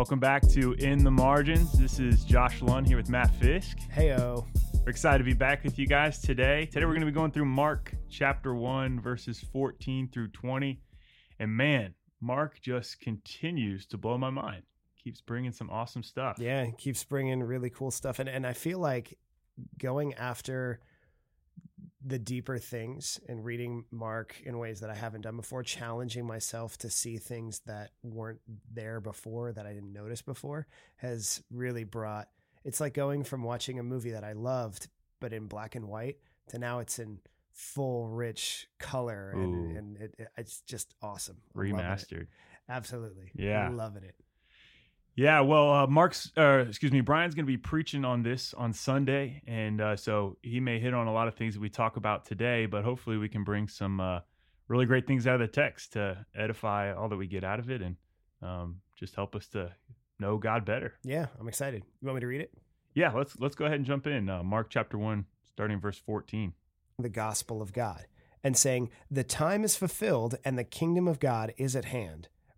Welcome back to In the Margins. This is Josh Lund here with Matt Fisk. Heyo. We're excited to be back with you guys today. Today we're going to be going through Mark chapter 1, verses 14 through 20. And man, Mark just continues to blow my mind. Keeps bringing some awesome stuff. Yeah, keeps bringing really cool stuff. And, and I feel like going after the deeper things and reading Mark in ways that I haven't done before, challenging myself to see things that weren't there before that I didn't notice before has really brought it's like going from watching a movie that I loved but in black and white to now it's in full rich color and, and it, it, it's just awesome. Remastered. Absolutely. Yeah. I'm Loving it. Yeah, well, uh, Mark's, uh, excuse me, Brian's going to be preaching on this on Sunday, and uh, so he may hit on a lot of things that we talk about today, but hopefully we can bring some uh, really great things out of the text to edify all that we get out of it, and um, just help us to know God better. Yeah, I'm excited. You want me to read it? Yeah, let's let's go ahead and jump in. Uh, Mark chapter one, starting verse fourteen. The gospel of God, and saying, "The time is fulfilled, and the kingdom of God is at hand."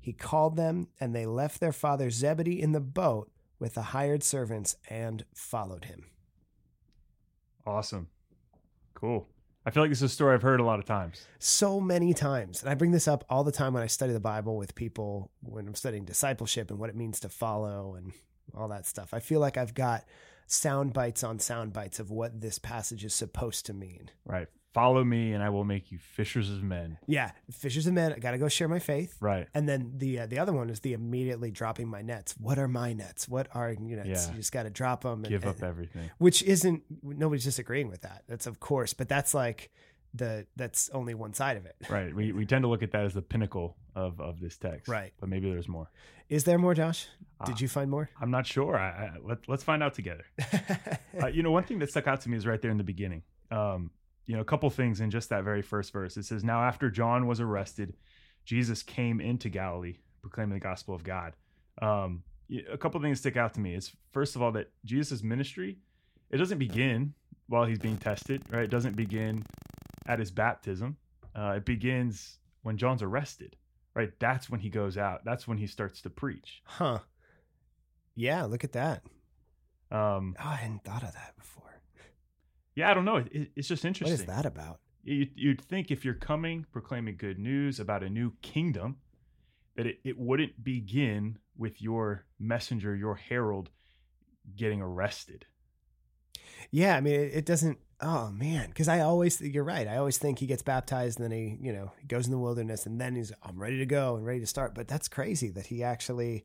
he called them, and they left their father Zebedee in the boat with the hired servants and followed him. Awesome. Cool. I feel like this is a story I've heard a lot of times. So many times. And I bring this up all the time when I study the Bible with people when I'm studying discipleship and what it means to follow and all that stuff. I feel like I've got sound bites on sound bites of what this passage is supposed to mean. Right follow me and I will make you fishers of men. Yeah, fishers of men. I got to go share my faith. Right. And then the uh, the other one is the immediately dropping my nets. What are my nets? What are you know? Yeah. You just got to drop them. Give and, up everything. Which isn't nobody's disagreeing with that. That's of course, but that's like the that's only one side of it. Right. We we tend to look at that as the pinnacle of of this text. Right. But maybe there's more. Is there more, Josh? Did uh, you find more? I'm not sure. I, I, let, let's find out together. uh, you know, one thing that stuck out to me is right there in the beginning. Um, you know, a couple things in just that very first verse. It says, Now after John was arrested, Jesus came into Galilee proclaiming the gospel of God. Um, a couple things stick out to me is first of all that Jesus' ministry, it doesn't begin while he's being tested, right? It doesn't begin at his baptism. Uh, it begins when John's arrested, right? That's when he goes out. That's when he starts to preach. Huh. Yeah, look at that. Um, oh, I hadn't thought of that before. Yeah, I don't know. It, it's just interesting. What is that about? You, would think if you're coming proclaiming good news about a new kingdom, that it, it wouldn't begin with your messenger, your herald, getting arrested. Yeah, I mean, it, it doesn't. Oh man, because I always you're right. I always think he gets baptized, and then he you know he goes in the wilderness, and then he's I'm ready to go and ready to start. But that's crazy that he actually.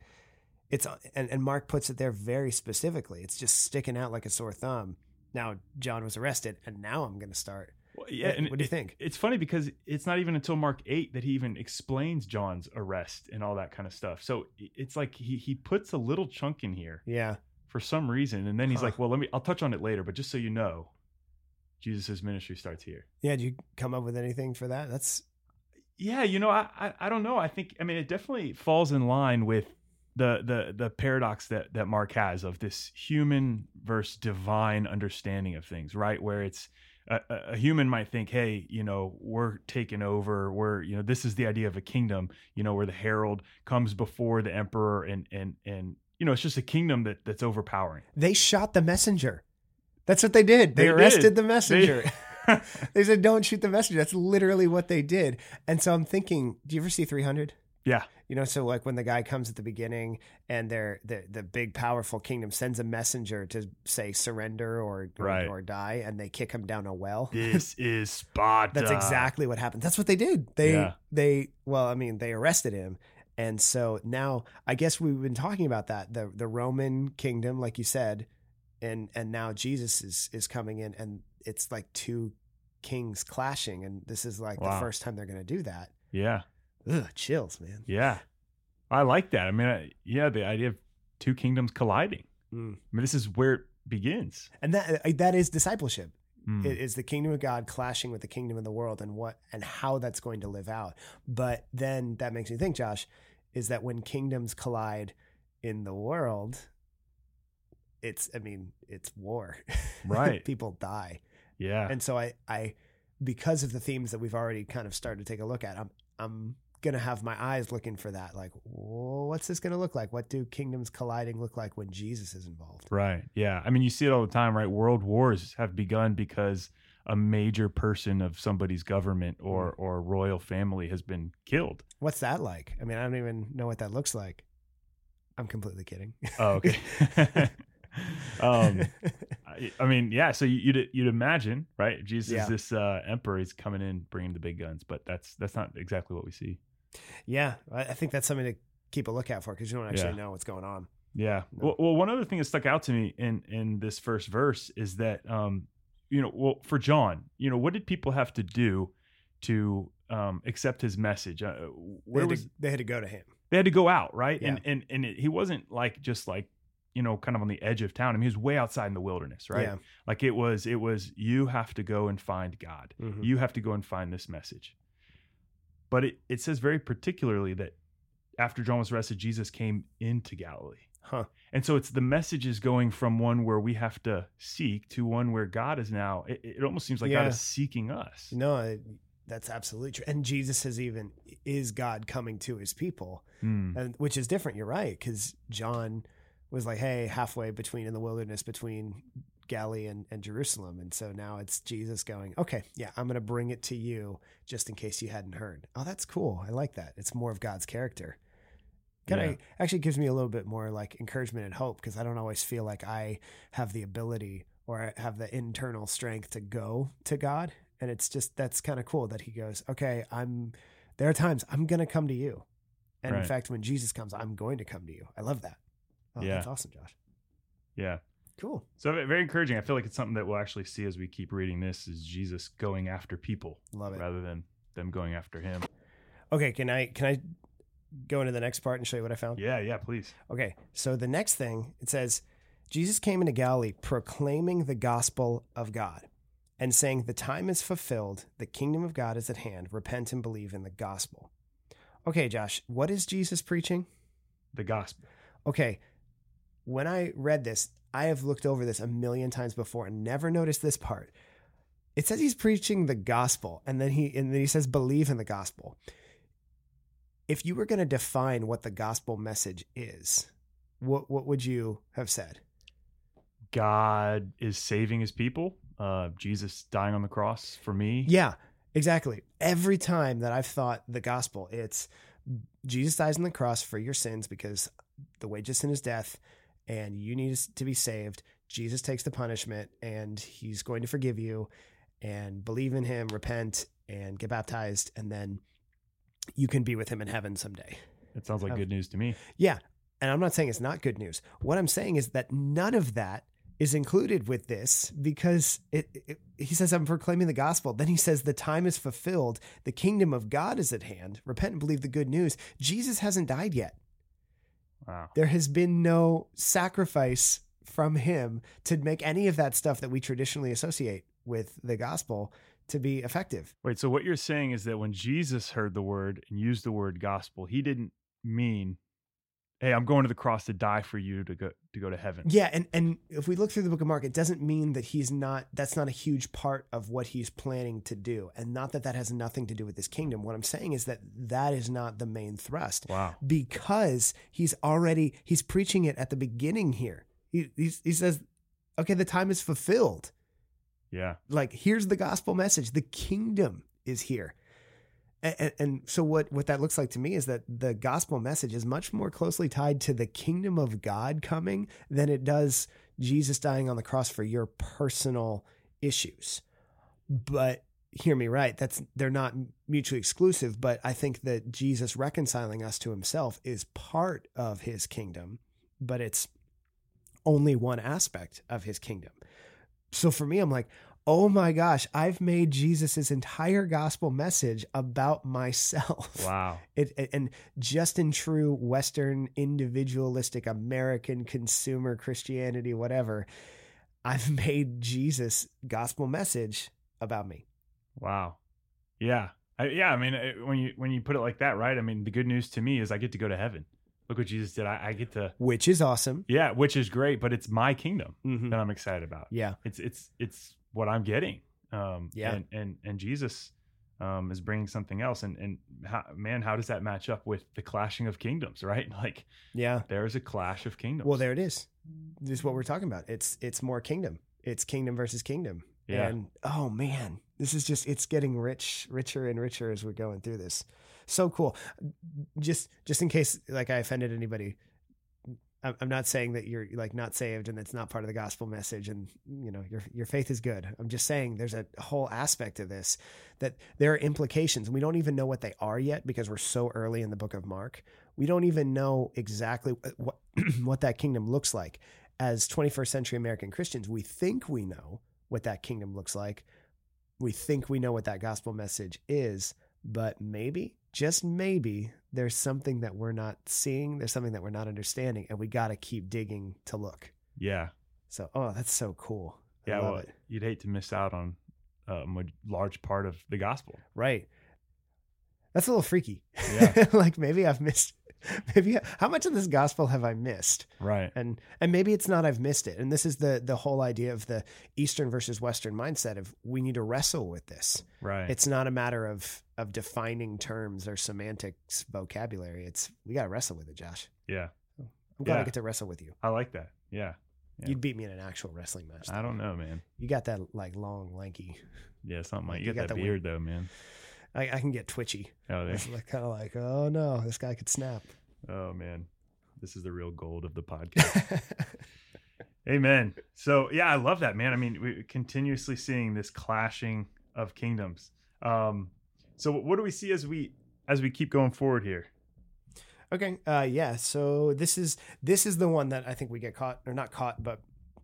It's and, and Mark puts it there very specifically. It's just sticking out like a sore thumb now John was arrested, and now I'm going to start. Well, yeah, what, what do you think? it's funny because it's not even until Mark eight that he even explains John's arrest and all that kind of stuff. So it's like he he puts a little chunk in here, yeah, for some reason, and then he's huh. like, "Well, let me. I'll touch on it later, but just so you know, Jesus' ministry starts here." Yeah, did you come up with anything for that? That's yeah, you know, I, I I don't know. I think I mean it definitely falls in line with the the the paradox that that Mark has of this human versus divine understanding of things, right? Where it's a, a, human might think, hey, you know, we're taking over. We're you know, this is the idea of a kingdom, you know, where the herald comes before the emperor, and and and you know, it's just a kingdom that that's overpowering. They shot the messenger. That's what they did. They, they arrested did. the messenger. They... they said, "Don't shoot the messenger." That's literally what they did. And so I'm thinking, do you ever see 300? Yeah. You know, so like when the guy comes at the beginning and they're the the big powerful kingdom sends a messenger to say surrender or right. or, or die and they kick him down a well. This is Sparta. That's exactly what happened. That's what they did. They yeah. they well, I mean, they arrested him. And so now I guess we've been talking about that. The the Roman kingdom, like you said, and and now Jesus is is coming in and it's like two kings clashing and this is like wow. the first time they're going to do that. Yeah. Ugh, chills, man. Yeah. I like that. I mean, I, yeah, the idea of two kingdoms colliding. Mm. I mean, this is where it begins. And that that is discipleship. Mm. It is the kingdom of God clashing with the kingdom of the world and what and how that's going to live out. But then that makes me think, Josh, is that when kingdoms collide in the world, it's I mean, it's war. Right. People die. yeah. And so I I because of the themes that we've already kind of started to take a look at, I'm I'm gonna have my eyes looking for that. Like, what's this gonna look like? What do kingdoms colliding look like when Jesus is involved? Right. Yeah. I mean, you see it all the time, right? World wars have begun because a major person of somebody's government or Mm. or royal family has been killed. What's that like? I mean, I don't even know what that looks like. I'm completely kidding. Oh, okay. um, I, I mean, yeah. So you- you'd you'd imagine, right? Jesus Yeah. is this uh, emperor. He's coming in, bringing the big guns, but that's that's not exactly what we see. Yeah, I think that's something to keep a lookout for because you don't actually Yeah. know what's going on. Yeah. No. Well, one other thing that stuck out to me in in this first verse is that, um, you know, well, for John, you know, what did people have to do to um, accept his message? Uh, They where had, was to, they had to go to him. they had to go out, right? Yeah. And and and it, he wasn't like just like you know kind of on the edge of town. I mean, he was way outside in the wilderness, right? Yeah. Like it was it was you have to go and find God. Mhm. You have to go and find this message. But it, it says very particularly that after John was arrested, Jesus came into Galilee. Huh. And so it's the message is going from one where we have to seek to one where God is now. It, it almost seems like God is seeking us. No, that's absolutely true. And Jesus has even is God coming to his people, Hmm. and which is different. You're right because John was like, hey, halfway between in the wilderness between Galilee and, and Jerusalem, and so now it's Jesus going, okay, yeah, I'm going to bring it to you just in case you hadn't heard. Oh, that's cool. I like that. It's more of God's character. Kind of actually gives me a little bit more like encouragement and hope because I don't always feel like I have the ability or I have the internal strength to go to God. And it's just that's kind of cool that he goes, okay, I'm there are times I'm gonna come to you. And in fact, when Jesus comes, I'm going to come to you. I love that. Oh, Yeah. that's awesome, Josh. Yeah. Cool. So very encouraging. I feel like it's something that we'll actually see as we keep reading this is Jesus going after people Love it. rather than them going after him. Okay, can I can I go into the next part and show you what I found? Yeah, yeah, please. Okay, so the next thing it says, Jesus came into Galilee proclaiming the gospel of God and saying, The time is fulfilled, the kingdom of God is at hand. Repent and believe in the gospel. Okay, Josh, what is Jesus preaching? The gospel. Okay, when I read this, I have looked over this a million times before and never noticed this part. It says he's preaching the gospel, and then he and then he says believe in the gospel. If you were going to define what the gospel message is, what what would you have said? God is saving his people. Uh, Jesus dying on the cross for me. Yeah, exactly. Every time that I've thought the gospel, it's Jesus dies on the cross for your sins because the wages of sin is death, and you need to be saved. Jesus takes the punishment, and He's going to forgive you, and believe in Him, repent, and get baptized, and then you can be with Him in heaven someday. It sounds like Um, good news to me. Yeah. And I'm not saying it's not good news. What I'm saying is that none of that is included with this because it, it, he says, I'm proclaiming the gospel. Then he says, the time is fulfilled. The kingdom of God is at hand. Repent and believe the good news. Jesus hasn't died yet. Wow. There has been no sacrifice from him to make any of that stuff that we traditionally associate with the gospel to be effective. Wait, so what you're saying is that when Jesus heard the word and used the word gospel, he didn't mean, "Hey, I'm going to the cross to die for you to go to go to heaven." Yeah, and and if we look through the book of Mark, it doesn't mean that he's not that's not a huge part of what he's planning to do, and not that that has nothing to do with this kingdom. What I'm saying is that that is not the main thrust Wow. because he's already he's preaching it at the beginning here. He he says, "Okay, the time is fulfilled. Yeah. Like here's the gospel message: the kingdom is here." And, and, so what what that looks like to me is that the gospel message is much more closely tied to the kingdom of God coming than it does Jesus dying on the cross for your personal issues. But hear me right, that's they're not mutually exclusive, but I think that Jesus reconciling us to himself is part of his kingdom, but it's only one aspect of his kingdom. So for me I'm like oh my gosh, I've made Jesus' entire gospel message about myself. Wow. It, it- and just in true Western individualistic American consumer Christianity, whatever, I've made Jesus' gospel message about me. Wow. Yeah. I, yeah. I mean, it- when you when you put it like that, right? I mean, the good news to me is I get to go to heaven. Look what Jesus did. I, I get to. Which is awesome. Yeah, which is great, but it's my kingdom Mhm. that I'm excited about. Yeah. It's it's it's what I'm getting. Um, Yeah. And and and Jesus um, is bringing something else. And and how, man, how does that match up with the clashing of kingdoms? Right? Like Yeah. there is a clash of kingdoms. Well, there it is. This is what we're talking about. It's it's more kingdom. It's kingdom versus kingdom. Yeah. And oh man, this is just it's getting rich, richer and richer as we're going through this. So cool. Just just in case like I offended anybody, I'm not saying that you're like not saved and that's not part of the gospel message and you know your your faith is good. I'm just saying there's a whole aspect of this that there are implications and we don't even know what they are yet because we're so early in the book of Mark. We don't even know exactly uh, what what that kingdom looks like. As 21st century American Christians, we think we know what that kingdom looks like. We think we know what that gospel message is, but maybe, just maybe, there's something that we're not seeing. There's something that we're not understanding, and we got to keep digging to look. yeah. So, oh, that's so cool. I Yeah. Well, it. you'd hate to miss out on um, a large part of the gospel. Right. That's a little freaky. Yeah. like maybe I've missed. Maybe how much of this gospel have I missed? Right. and and maybe it's not i've missed it and this is the the whole idea of the eastern versus western mindset of we need to wrestle with this Right. it's not a matter of of defining terms or semantics vocabulary it's we got to wrestle with it josh yeah. i'm glad i get to wrestle with you I like that. Yeah. Yeah. you'd beat me in an actual wrestling match I don't know, man. you got that like long lanky Yeah, something like You you got got that beard though, man. I, I can get twitchy Oh, there. it's like kind of like oh no this guy could snap oh man, this is the real gold of the podcast. Amen. So yeah, I love that, man. I mean, we're continuously seeing this clashing of kingdoms. Um, so what do we see as we as we keep going forward here? Okay. Uh, yeah. So this is this is the one that I think we get caught or not caught, but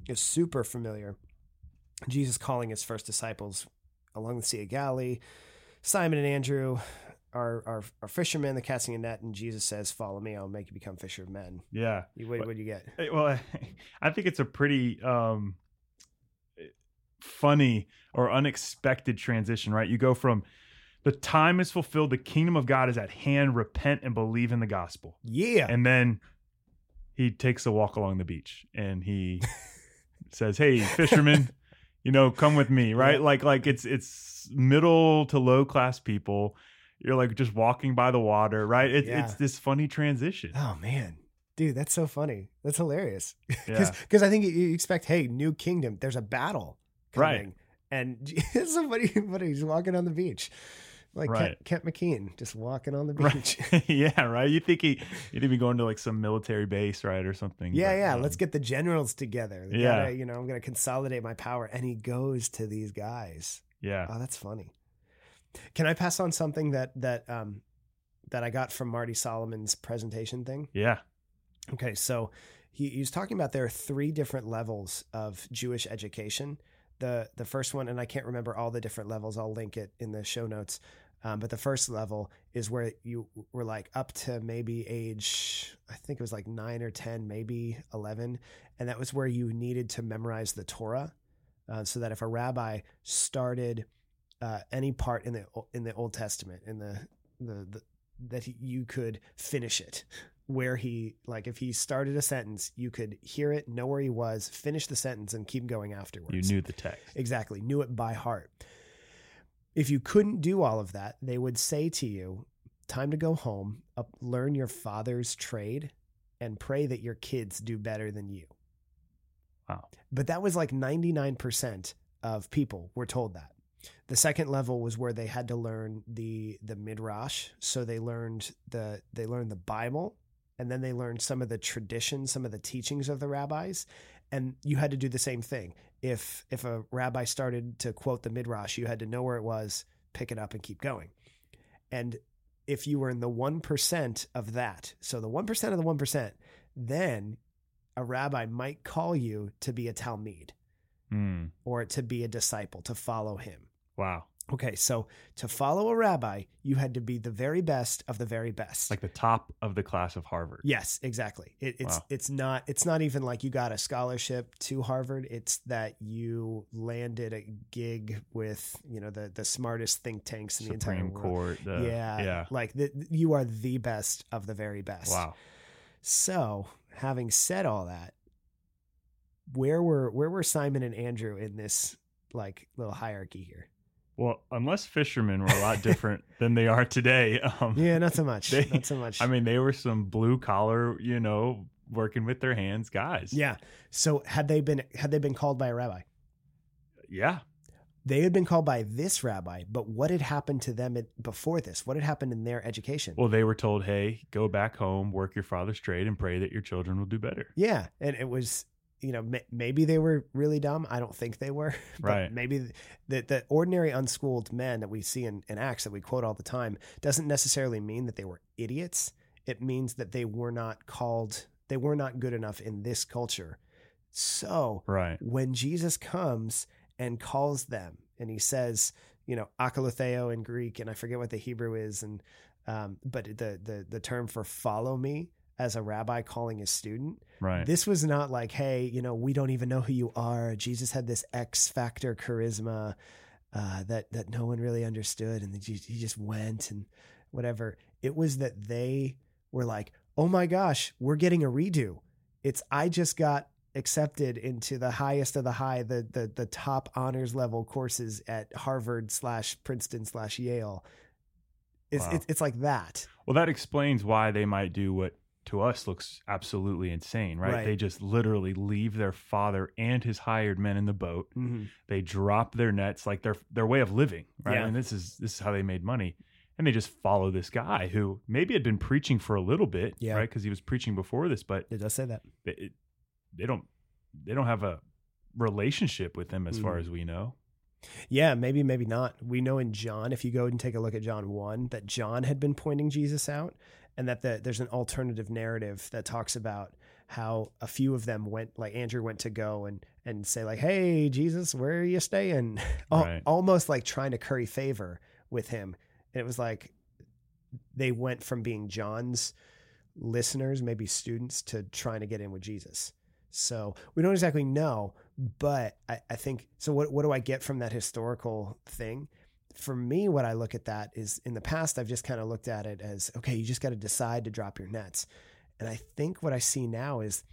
is super familiar. Jesus calling his first disciples along the Sea of Galilee. Simon and Andrew are are, are fishermen. They're casting a net, and Jesus says, "Follow me. I'll make you become fisher of men." Yeah. You, what, what do you get? Well, I think it's a pretty um, funny or unexpected transition, right? You go from the time is fulfilled, the kingdom of God is at hand, repent and believe in the gospel. Yeah. And then he takes a walk along the beach and he says, Hey, fishermen, you know, come with me, right? Yeah. Like like it's it's middle to low class people. You're like just walking by the water, right? It's Yeah. it's this funny transition. oh man, dude, that's so funny. That's hilarious. Yeah. Because I think you- expect, hey, new kingdom. There's a battle Right. coming, and somebody, somebody he's walking on the beach, like Right. Kent, Kent McKean, just walking on the Right. beach. yeah, right. You think he he'd be going to like some military base, right, or something. Yeah, but, yeah. um, Let's get the generals together. They Yeah. gotta, you know, I'm gonna consolidate my power. And he goes to these guys. Yeah. Oh, that's funny. Can I pass on something that that um that I got from Marty Solomon's presentation thing? Yeah. Okay, so he, he was talking about there are three different levels of Jewish education. The the first one, and I can't remember all the different levels. I'll link it in the show notes. Um, but the first level is where you were like up to maybe age, I think it was like nine or ten, maybe eleven, and that was where you needed to memorize the Torah, uh, so that if a rabbi started uh, any part in the in the Old Testament in the the, the that you could finish it where he like if he started a sentence you could hear it know where he was finish the sentence and keep going afterwards. You knew the text. exactly. Knew it by heart. If you couldn't do all of that they would say to you time to go home up, learn your father's trade and pray that your kids do better than you. Wow. but that was like 99% of people were told that. The second level was where they had to learn the the midrash. So they learned the they learned the bible and then they learned some of the traditions some of the teachings of the rabbis and you had to do the same thing if if a rabbi started to quote the midrash you had to know where it was pick it up and keep going and if you were in the 1% of that so the 1% of the 1% then a rabbi might call you to be a talmid Hmm. or to be a disciple, to follow him. Wow. Okay, so to follow a rabbi, you had to be the very best of the very best. Like the top of the class of Harvard. Yes, exactly. It, it's Wow. it's not it's not even like you got a scholarship to Harvard. It's that you landed a gig with you know the the smartest think tanks in the entire Supreme world. Court. the- yeah, Yeah. like the, you are the best of the very best. Wow. So, having said all that, where were where were Simon and Andrew in this like little hierarchy here? Well, unless fishermen were a lot different than they are today. Um, Yeah, not so much. They- not so much. I mean, they were some blue collar, you know, working with their hands guys. yeah. So had they been had they been called by a rabbi? Yeah. They had been called by this rabbi, but what had happened to them before this? What had happened in their education? Well, they were told, hey, go back home, work your father's trade, and pray that your children will do better. yeah, and it was you know maybe they were really dumb. I don't think they were. But Right. Maybe the the ordinary unschooled men that we see in, in Acts that we quote all the time doesn't necessarily mean that they were idiots. It means that they were not called. They were not good enough in this culture. So Right. when Jesus comes and calls them and he says, you know, akoloutheo in Greek, and I forget what the Hebrew is, and um, but the the the term for follow me as a rabbi calling his student, Right. this was not like, hey, you know, we don't even know who you are. Jesus had this X factor charisma uh, that that no one really understood, and he just went and whatever. It was that they were like, oh my gosh, we're getting a redo. It's I just got accepted into the highest of the high, the the the top honors level courses at Harvard slash Princeton slash Yale. It's Wow. it's it's like that. well, that explains why they might do what to us looks absolutely insane, right? Right. They just literally leave their father and his hired men in the boat. They drop their nets, like their their way of living, right? Yeah. And this is this is how they made money. And they just follow this guy who maybe had been preaching for a little bit, Yeah. right? Because he was preaching before this, but It does say that. they, it, they don't they don't have a relationship with him as far Mhm. as we know. Yeah, maybe, maybe not. We know in John, if you go and take a look at John 1, that John had been pointing Jesus out and that the, there's an alternative narrative that talks about how a few of them went, like Andrew went to go and, and say, like, hey, Jesus, where are you staying? Al- Right. Almost like trying to curry favor with him. And it was like they went from being John's listeners, maybe students, to trying to get in with Jesus. So we don't exactly know, but I, I think so. What what do I get from that historical thing? For me, what I look at that is in the past, I've just kind of looked at it as okay, you just got to decide to drop your nets. And I think what I see now is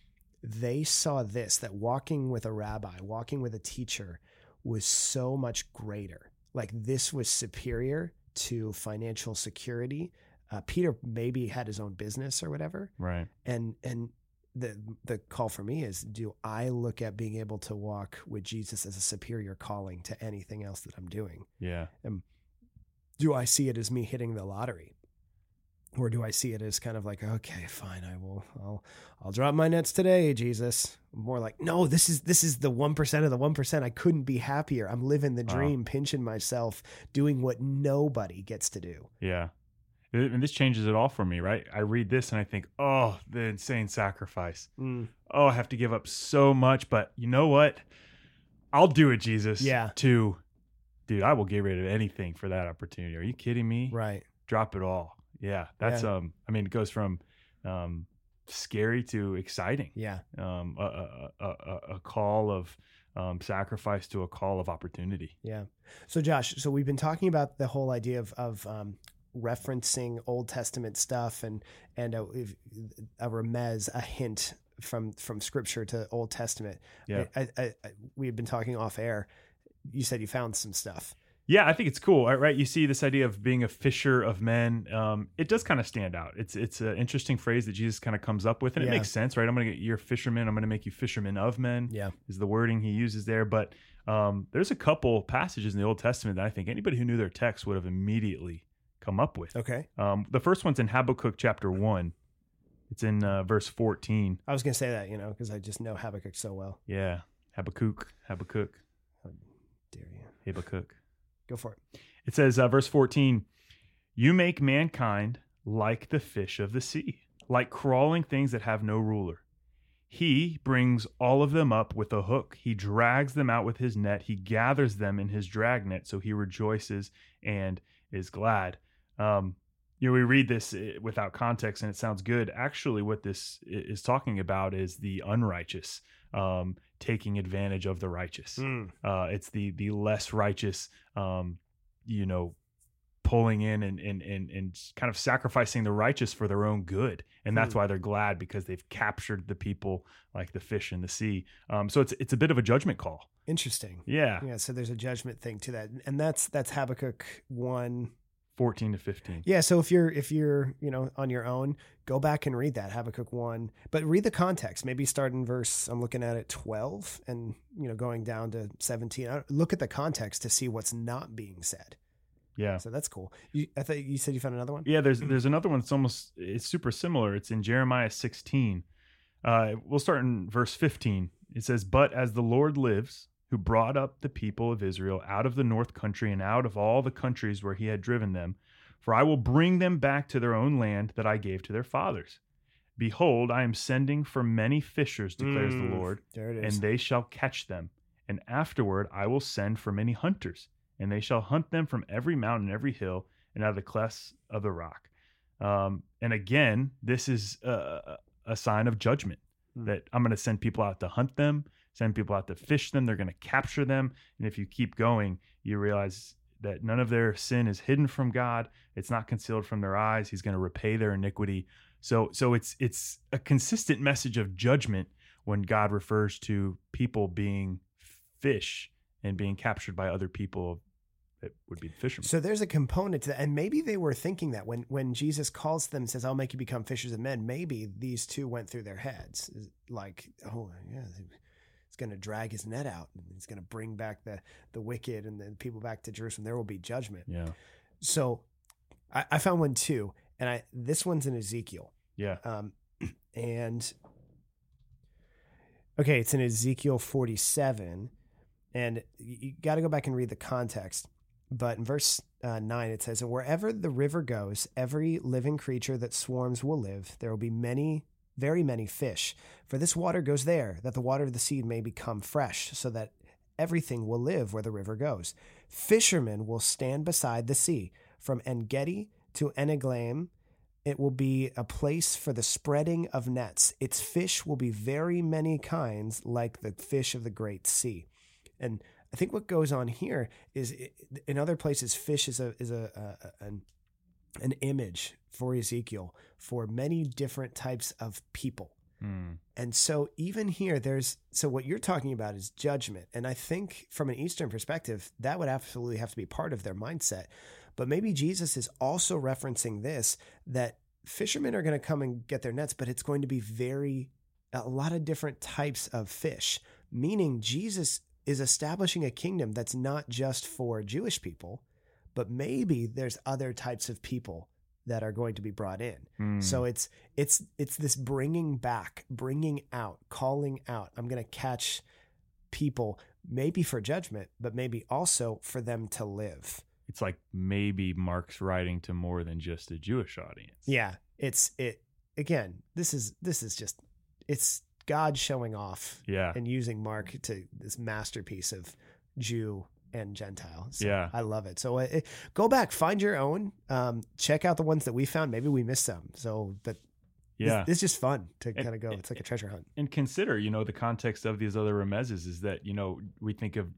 they saw this that walking with a rabbi, walking with a teacher was so much greater. Like this was superior to financial security. Uh, Peter maybe had his own business or whatever, Right. and and the the call for me is do I look at being able to walk with Jesus as a superior calling to anything else that I'm doing? Yeah. And do I see it as me hitting the lottery? Or do I see it as kind of like, okay, fine, I will I'll I'll drop my nets today, Jesus. More like, no, this is this is the one percent of the one percent. I couldn't be happier. I'm living the Wow. dream, pinching myself, doing what nobody gets to do. Yeah. And this changes it all for me, right? I read this and I think, oh, the insane sacrifice. Oh, I have to give up so much, but you know what? I'll do it, Jesus. Yeah. To, dude, I will get rid of anything for that opportunity. Are you kidding me? Right. Drop it all. Yeah. That's um. I mean, it goes from um scary to exciting. Yeah. Um, a a a, a, a call of um sacrifice to a call of opportunity. Yeah. So Josh, so we've been talking about the whole idea of of um, referencing Old Testament stuff and and a, a remez, a hint from from Scripture to Old Testament. Yeah. I, I, I, we had been talking off air. You said you found some stuff. Yeah, I think it's cool, right? right? You see this idea of being a fisher of men. Um, it does kind of stand out. It's it's an interesting phrase that Jesus kind of comes up with, and Yeah. it makes sense, right? I'm gonna get you're a fisherman. I'm gonna make you fishermen of men. Yeah. is the wording he uses there. But um, there's a couple passages in the Old Testament that I think anybody who knew their text would have immediately come up with. Okay. Um, the first one's in Habakkuk chapter one. It's in uh, verse 14. I was gonna say that, you know, because I just know Habakkuk so well. Yeah, Habakkuk, Habakkuk, Dare you? Habakkuk. Go for it. It says, uh, verse 14, you make mankind like the fish of the sea, like crawling things that have no ruler. He brings all of them up with a hook. He drags them out with his net. He gathers them in his dragnet. So he rejoices and is glad. Um, you know, we read this eh, without context and it sounds good. Actually, what this is talking about is the unrighteous um, taking advantage of the righteous. Mm. Uh, it's the the less righteous, um, you know, pulling in and, and and and kind of sacrificing the righteous for their own good, and that's Hmm. why they're glad because they've captured the people like the fish in the sea. Um, so it's it's a bit of a judgment call. Interesting. Yeah, Yeah, so there's a judgment thing to that, and that's that's Habakkuk one. Fourteen to fifteen. Yeah, so if you're if you're you know on your own, go back and read that Habakkuk one, but read the context. Maybe start in verse. I'm looking at it twelve, and you know going down to seventeen. I- Look at the context to see what's not being said. Yeah. So that's cool. You, I thought you said you found another one. Yeah, there's there's another one that's almost it's super similar. It's in Jeremiah 16. Uh, we'll start in verse 15. It says, "But as the Lord lives, who brought up the people of Israel out of the north country and out of all the countries where he had driven them, for I will bring them back to their own land that I gave to their fathers. Behold, I am sending for many fishers, declares Mm. the Lord, and they shall catch them. And afterward I will send for many hunters, and they shall hunt them from every mountain and every hill, and out of the clefts of the rock. Um, and again, this is a, a sign of judgment Hmm. that I'm going to send people out to hunt them, send people out to fish them. They're going to capture them. And if you keep going, you realize that none of their sin is hidden from God. It's not concealed from their eyes. He's going to repay their iniquity. So, so it's it's a consistent message of judgment when God refers to people being fish and being captured by other people that would be fishermen. So there's a component to that, and maybe they were thinking that when when Jesus calls them, says, "I'll make you become fishers of men." Maybe these two went through their heads, like, "Oh, yeah, going to drag his net out, and he's going to bring back the the wicked and the people back to Jerusalem. There will be judgment." yeah, So, I, I found one too, and I this one's in Ezekiel, yeah, um, and okay, it's in Ezekiel 47, and you, got to go back and read the context. But in verse uh, 9, it says, And wherever the river goes, every living creature that swarms will live. There will be many, very many fish. For this water goes there, that the water of the sea may become fresh, so that everything will live where the river goes. Fishermen will stand beside the sea. From Engedi to Eneglaim, it will be a place for the spreading of nets. Its fish will be very many kinds, like the fish of the great sea. And I think what goes on here is, in other places, fish is a is a, a an an image for Ezekiel for many different types of people. Hmm. And so even here, there's so what you're talking about is judgment. And I think from an Eastern perspective, that would absolutely have to be part of their mindset. But maybe Jesus is also referencing this that fishermen are going to come and get their nets, but it's going to be very a lot of different types of fish, meaning Jesus is establishing a kingdom that's not just for Jewish people, but maybe there's other types of people that are going to be brought in. Hmm. So it's it's it's this bringing back, bringing out, calling out. I'm going to catch people maybe for judgment, but maybe also for them to live. it's like maybe Mark's writing to more than just a Jewish audience. Yeah, it's it again. This is this is just it's God showing off Yeah. and using Mark to this masterpiece of Jew and Gentile. So Yeah. I love it. So uh, go back, find your own, um, check out the ones that we found. Maybe we missed some. So, but Yeah. it's, it's just fun to kind of go. It's like a treasure hunt. and consider, you know, the context of these other remezes is that, you know, we think of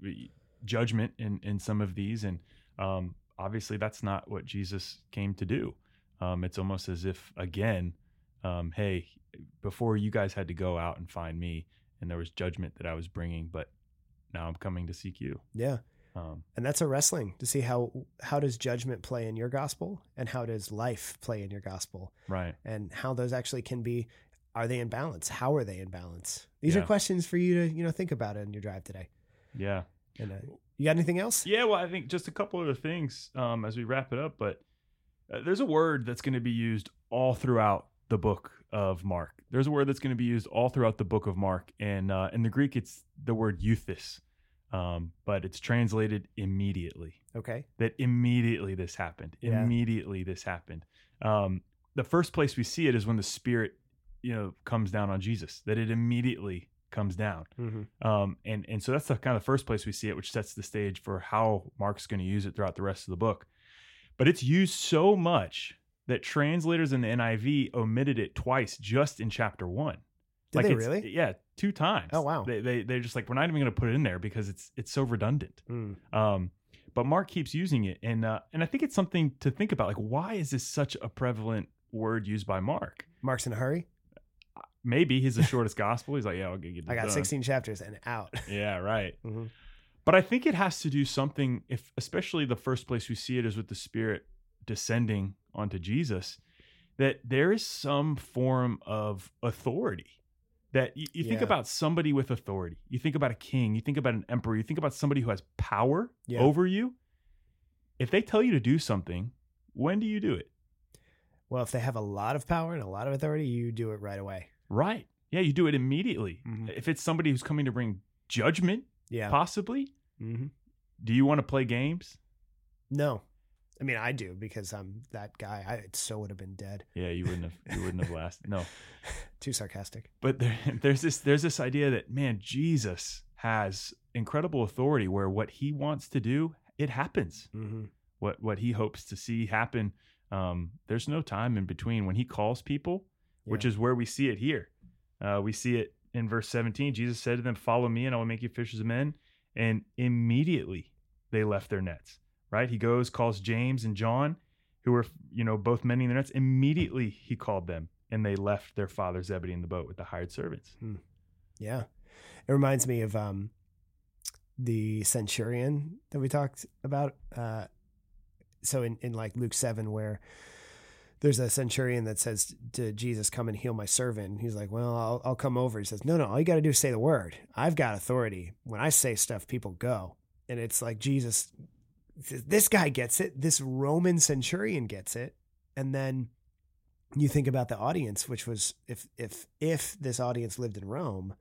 judgment in, in some of these. And um, obviously that's not what Jesus came to do. Um, it's almost as if, again, um, hey, before you guys had to go out and find me, and there was judgment that I was bringing, but now I'm coming to seek you. Yeah. Um, And that's a wrestling to see how how does judgment play in your gospel and how does life play in your gospel right. and how those actually can be are they in balance? How are they in balance? These are questions for you to, you know, think about in your drive today. Yeah. And uh, you got anything else? Yeah, well, I think just a couple other things um, as we wrap it up, but uh, there's a word that's going to be used all throughout the book of Mark. There's a word that's going to be used all throughout the book of Mark, and uh, in the Greek, it's the word euthys, um, but it's translated immediately. Okay. That immediately this happened. Yeah. Immediately this happened. Um, the first place we see it is when the Spirit you know comes down on Jesus. That it immediately comes down. Mm-hmm. Um, and and so that's the kind of the first place we see it, which sets the stage for how Mark's going to use it throughout the rest of the book. But it's used so much that translators in the NIV omitted it twice just in chapter one. Did they really? Yeah, two times. Oh, wow. They they they're just like we're not even going to put it in there because it's it's so redundant. Mm. Um, but Mark keeps using it, and uh, and I think it's something to think about. Like, why is this such a prevalent word used by Mark? Mark's in a hurry. Maybe he's the shortest gospel. He's like, yeah, I'll get it I got done. 16 chapters and out. Yeah, right. hmm But I think it has to do something. If especially the first place we see it is with the Spirit descending onto Jesus, that there is some form of authority. That you, you think Yeah. about somebody with authority. You think about a king. You think about an emperor. You think about somebody who has power Yeah. over you. If they tell you to do something, when do you do it? Well, if they have a lot of power and a lot of authority, you do it right away. Right. Yeah, you do it immediately. Mhm. If it's somebody who's coming to bring judgment, Yeah. possibly, hmm do you want to play games? No. I mean, I do because I'm that guy. I so would have been dead. Yeah, you wouldn't have. You wouldn't have lasted. No, Too sarcastic. but there, there's this. There's this idea that man, Jesus has incredible authority. Where what he wants to do, it happens. hmm What what he hopes to see happen. Um, there's no time in between when he calls people, which is where we see it here. Uh, we see it in verse 17. Jesus said to them, "Follow me, and I will make you fishers of men." And immediately they left their nets. Right? He goes, calls James and John, who were you know both mending their nets. Immediately he called them, and they left their father Zebedee in the boat with the hired servants. Yeah. It reminds me of um, the centurion that we talked about. Uh, so in, in like Luke 7, where there's a centurion that says to Jesus, Come and heal my servant. He's like, Well, I'll, I'll come over. He says, No, no, all you got to do is say the word. I've got authority. When I say stuff, people go. And it's like Jesus, this guy gets it. This Roman centurion gets it. And then you think about the audience, which was if if if this audience lived in Rome,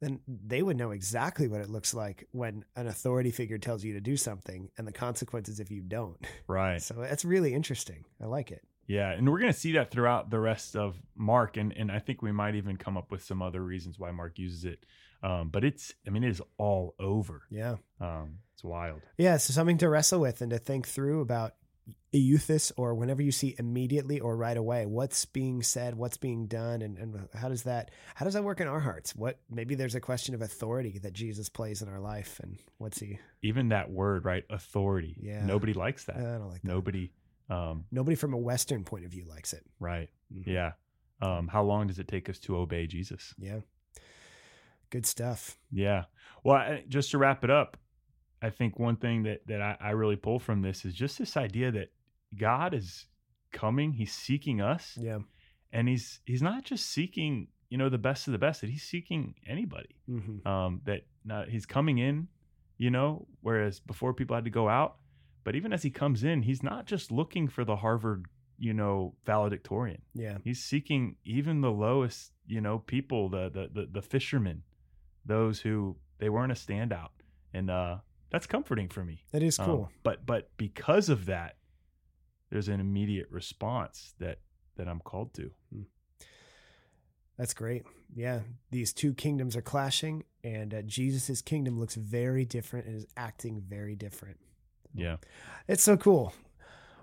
then they would know exactly what it looks like when an authority figure tells you to do something and the consequences if you don't. Right. So that's really interesting. I like it. Yeah, and we're going to see that throughout the rest of Mark, and and I think we might even come up with some other reasons why Mark uses it. Um, but it's, I mean, it is all over. Yeah. Um, it's wild. Yeah. So something to wrestle with and to think through about euthys or whenever you see immediately or right away what's being said what's being done and, and how does that how does that work in our hearts what maybe there's a question of authority that jesus plays in our life and what's he Even that word, right? Authority. Yeah. Nobody likes that i don't like that Nobody. Um, nobody from a western point of view likes it right. Mhm. Yeah. Um, how long does it take us to obey Jesus? yeah good stuff Yeah. Well, I, just to wrap it up, I think one thing that that I, I really pull from this is just this idea that God is coming. He's seeking us, yeah and he's he's not just seeking you know the best of the best. That he's seeking anybody. hmm Um, that not, he's coming in, you know, whereas before people had to go out. But even as he comes in, he's not just looking for the Harvard, you know, valedictorian. yeah He's seeking even the lowest, you know, people, the the the, the fishermen, those who they weren't a standout, and uh, that's comforting for me. that is Um, cool but but because of that, there's an immediate response that that I'm called to. That's great. Yeah, these two kingdoms are clashing, and uh, Jesus' kingdom looks very different and is acting very different. Yeah. It's so cool.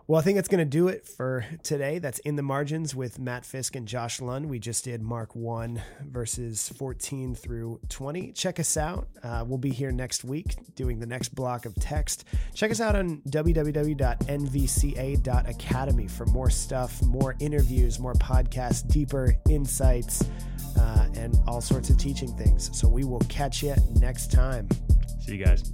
Well, I think that's going to do it for today. That's in the margins with Matt Fisk and Josh Lund. We just did Mark 1, verses 14 through 20. Check us out. Uh, we'll be here next week doing the next block of text. Check us out on www.nvca.academy for more stuff, more interviews, more podcasts, deeper insights, uh, and all sorts of teaching things. So we will catch you next time. See you guys.